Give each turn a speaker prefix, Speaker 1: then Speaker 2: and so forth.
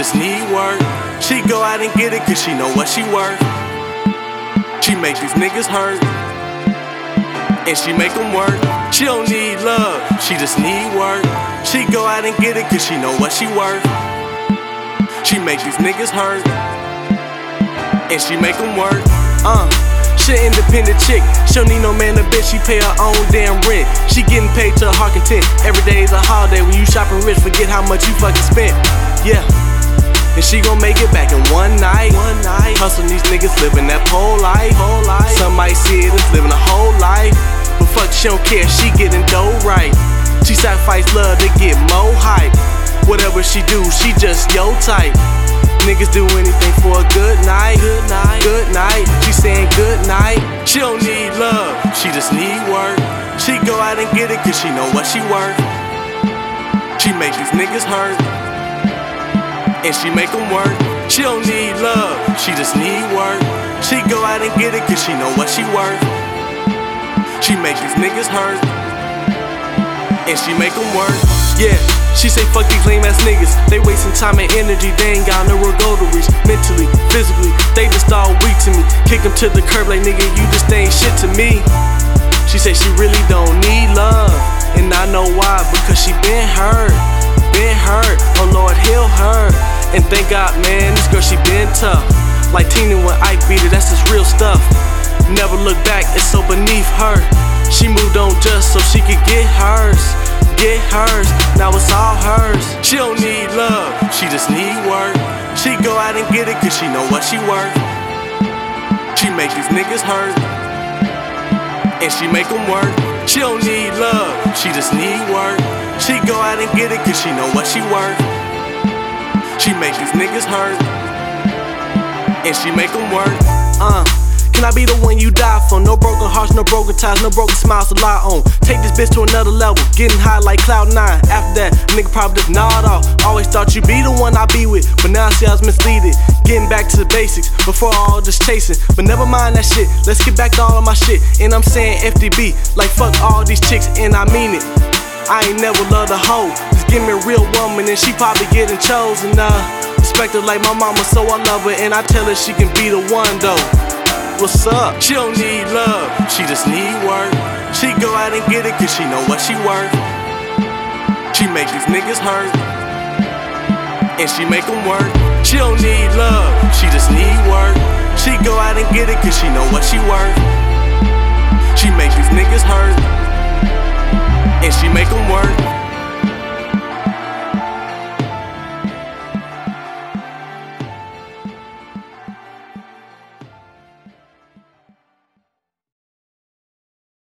Speaker 1: just need work. She go out and get it cause she know what she worth. She make these niggas hurt. And she make them work. She don't need love, she just need work. She go out and get it cause she know what she worth. She make these niggas hurt. And she make them work. Uh. She independent chick. She don't need no man a bitch. She pay her own damn rent. She getting paid to her heart content. Every day is a holiday. When you shopping rich, forget how much you fucking spent. Yeah. And she gon' make it back in one night. One night. Hustle these niggas living that whole life. Whole life. Some might see it as living a whole life. But fuck, she don't care. She getting dough right. She sacrifice love to get more hype. Whatever she do, she just yo type. Niggas do anything for a good night. Good night. Good night. She saying cause she know what she worth. She make these niggas hurt. And she make them work. She don't need love. She just need work. She go out and get it cause she know what she worth. She make these niggas hurt. And she make them work. Yeah. She say fuck these lame ass niggas. They wasting time and energy. They ain't got nowhere go to reach. Mentally, physically, they just all weak to me. Kick them to the curb like nigga, you just ain't shit to me. She say she really don't need love. And I know why, because she been hurt. Been hurt. Oh Lord, heal her. And thank God, man, this girl she been tough. Like Tina when Ike beat her, that's just real stuff. Never look back, it's so beneath her. She moved on just so she could get hers get hers, now it's all hers. She don't need love, she just need work. She go out and get it cause she know what she worth. She make these niggas hurt, and she make them work. She don't need love, she just need work. She go out and get it cause she know what she worth. She make these niggas hurt, and she make them work. Uh. Can I be the one you die for? No broken hearts, no broken ties, no broken smiles to lie on. Take this bitch to another level, getting high like Cloud 9. After that, nigga probably just nod off. Always thought you'd be the one I be with, but now I see I was misleaded. Getting back to the basics before all this chasing. But never mind that shit, let's get back to all of my shit. And I'm saying FDB, like fuck all these chicks, and I mean it. I ain't never loved a hoe. Just give me a real woman, and she probably getting chosen. Uh, respect her like my mama, so I love her, and I tell her she can be the one though what's up. She don't need love, she just need work. She go out and get it cause she know what she worth. She make these niggas hurt. And she make them work. She don't need love, she just need work. She go out and get it cause she know what she worth. She make these niggas hurt. And she make them